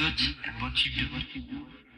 good. At what you do.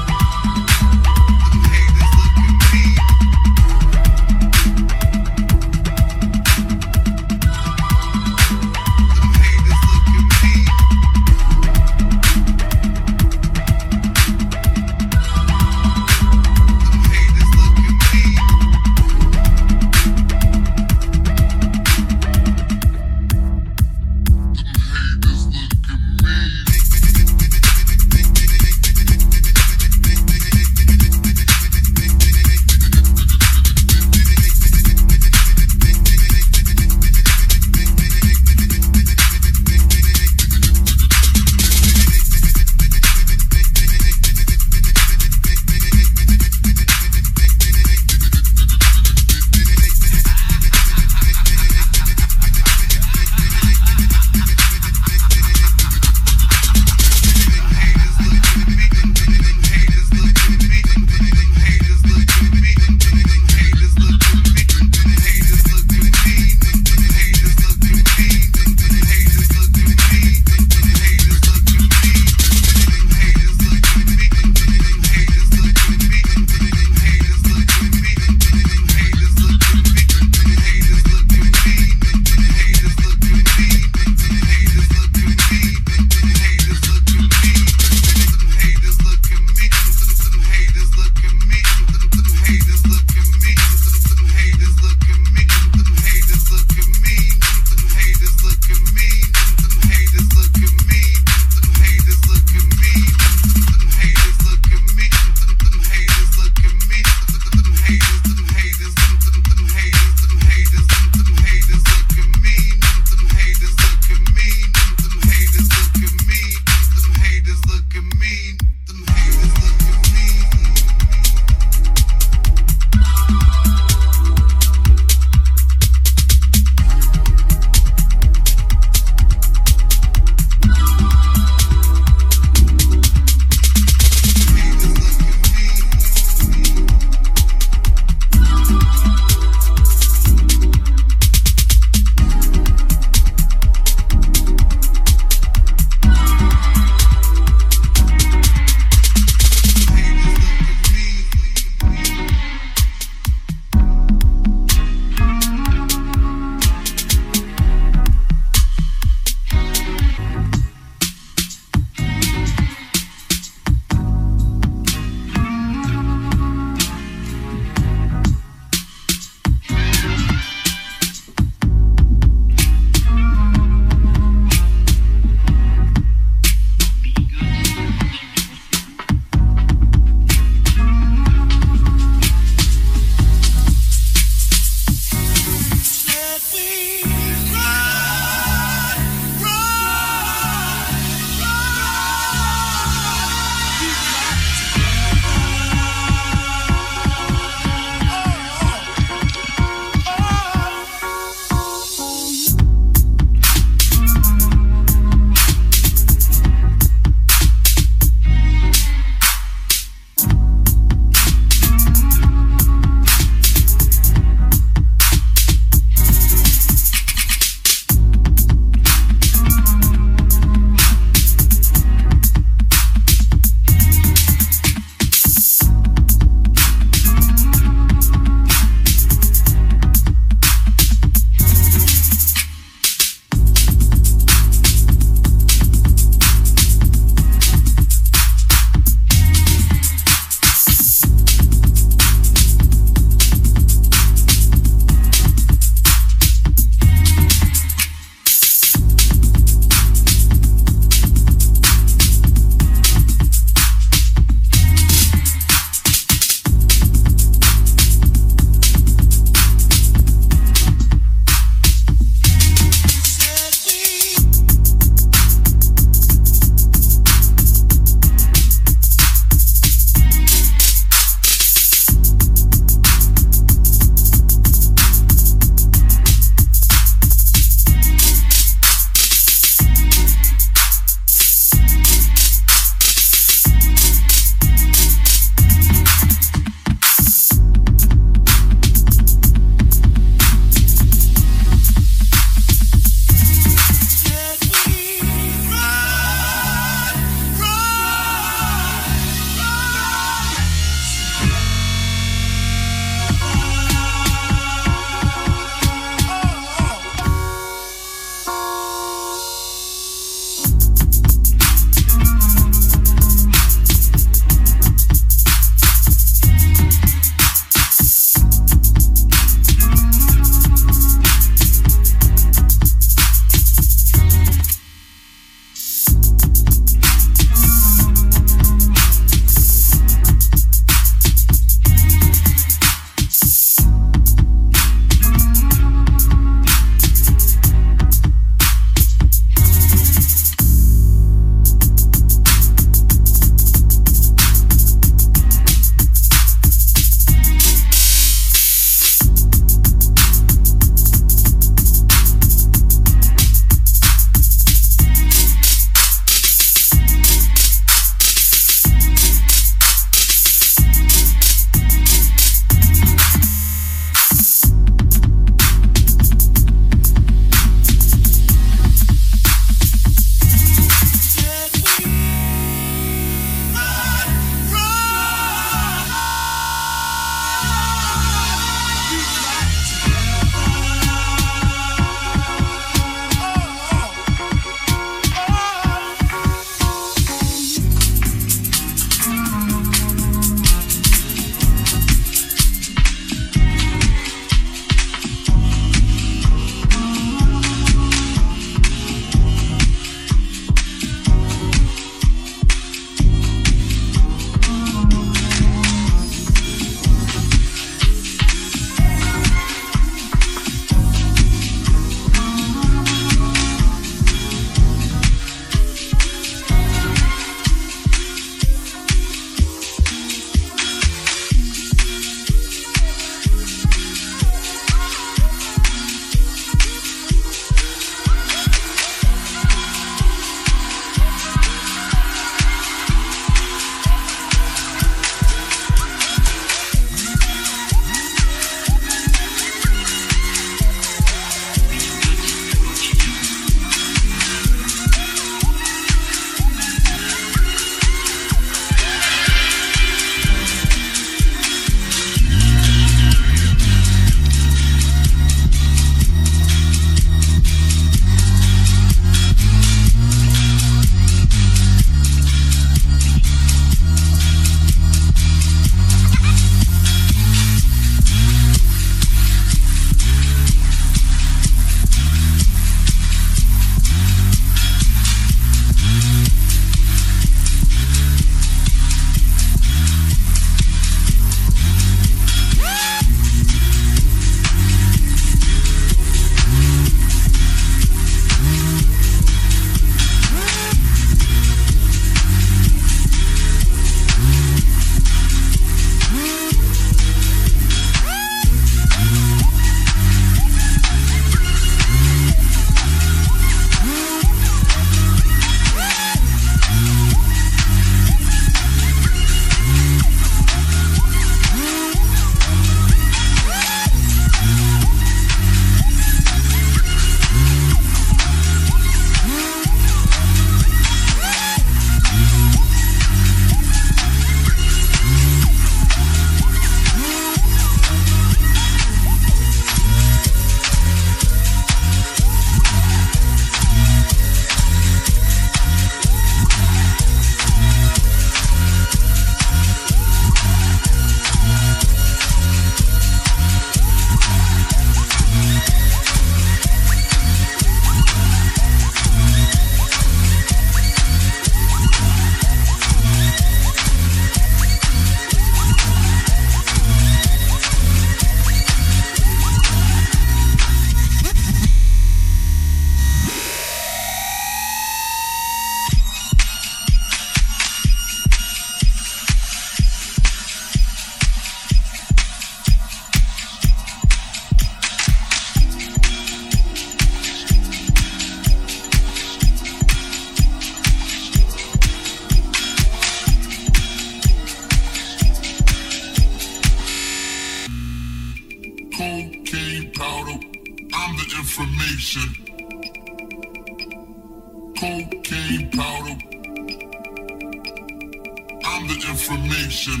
I'm the information.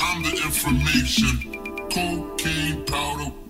I'm the information. Cocaine powder.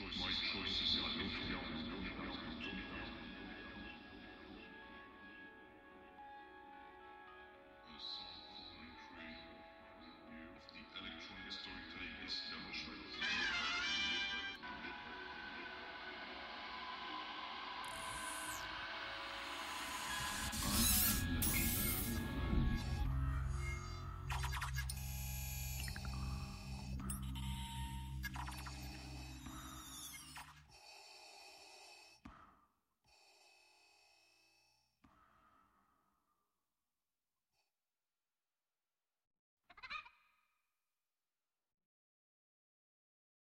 Choice, my choice is not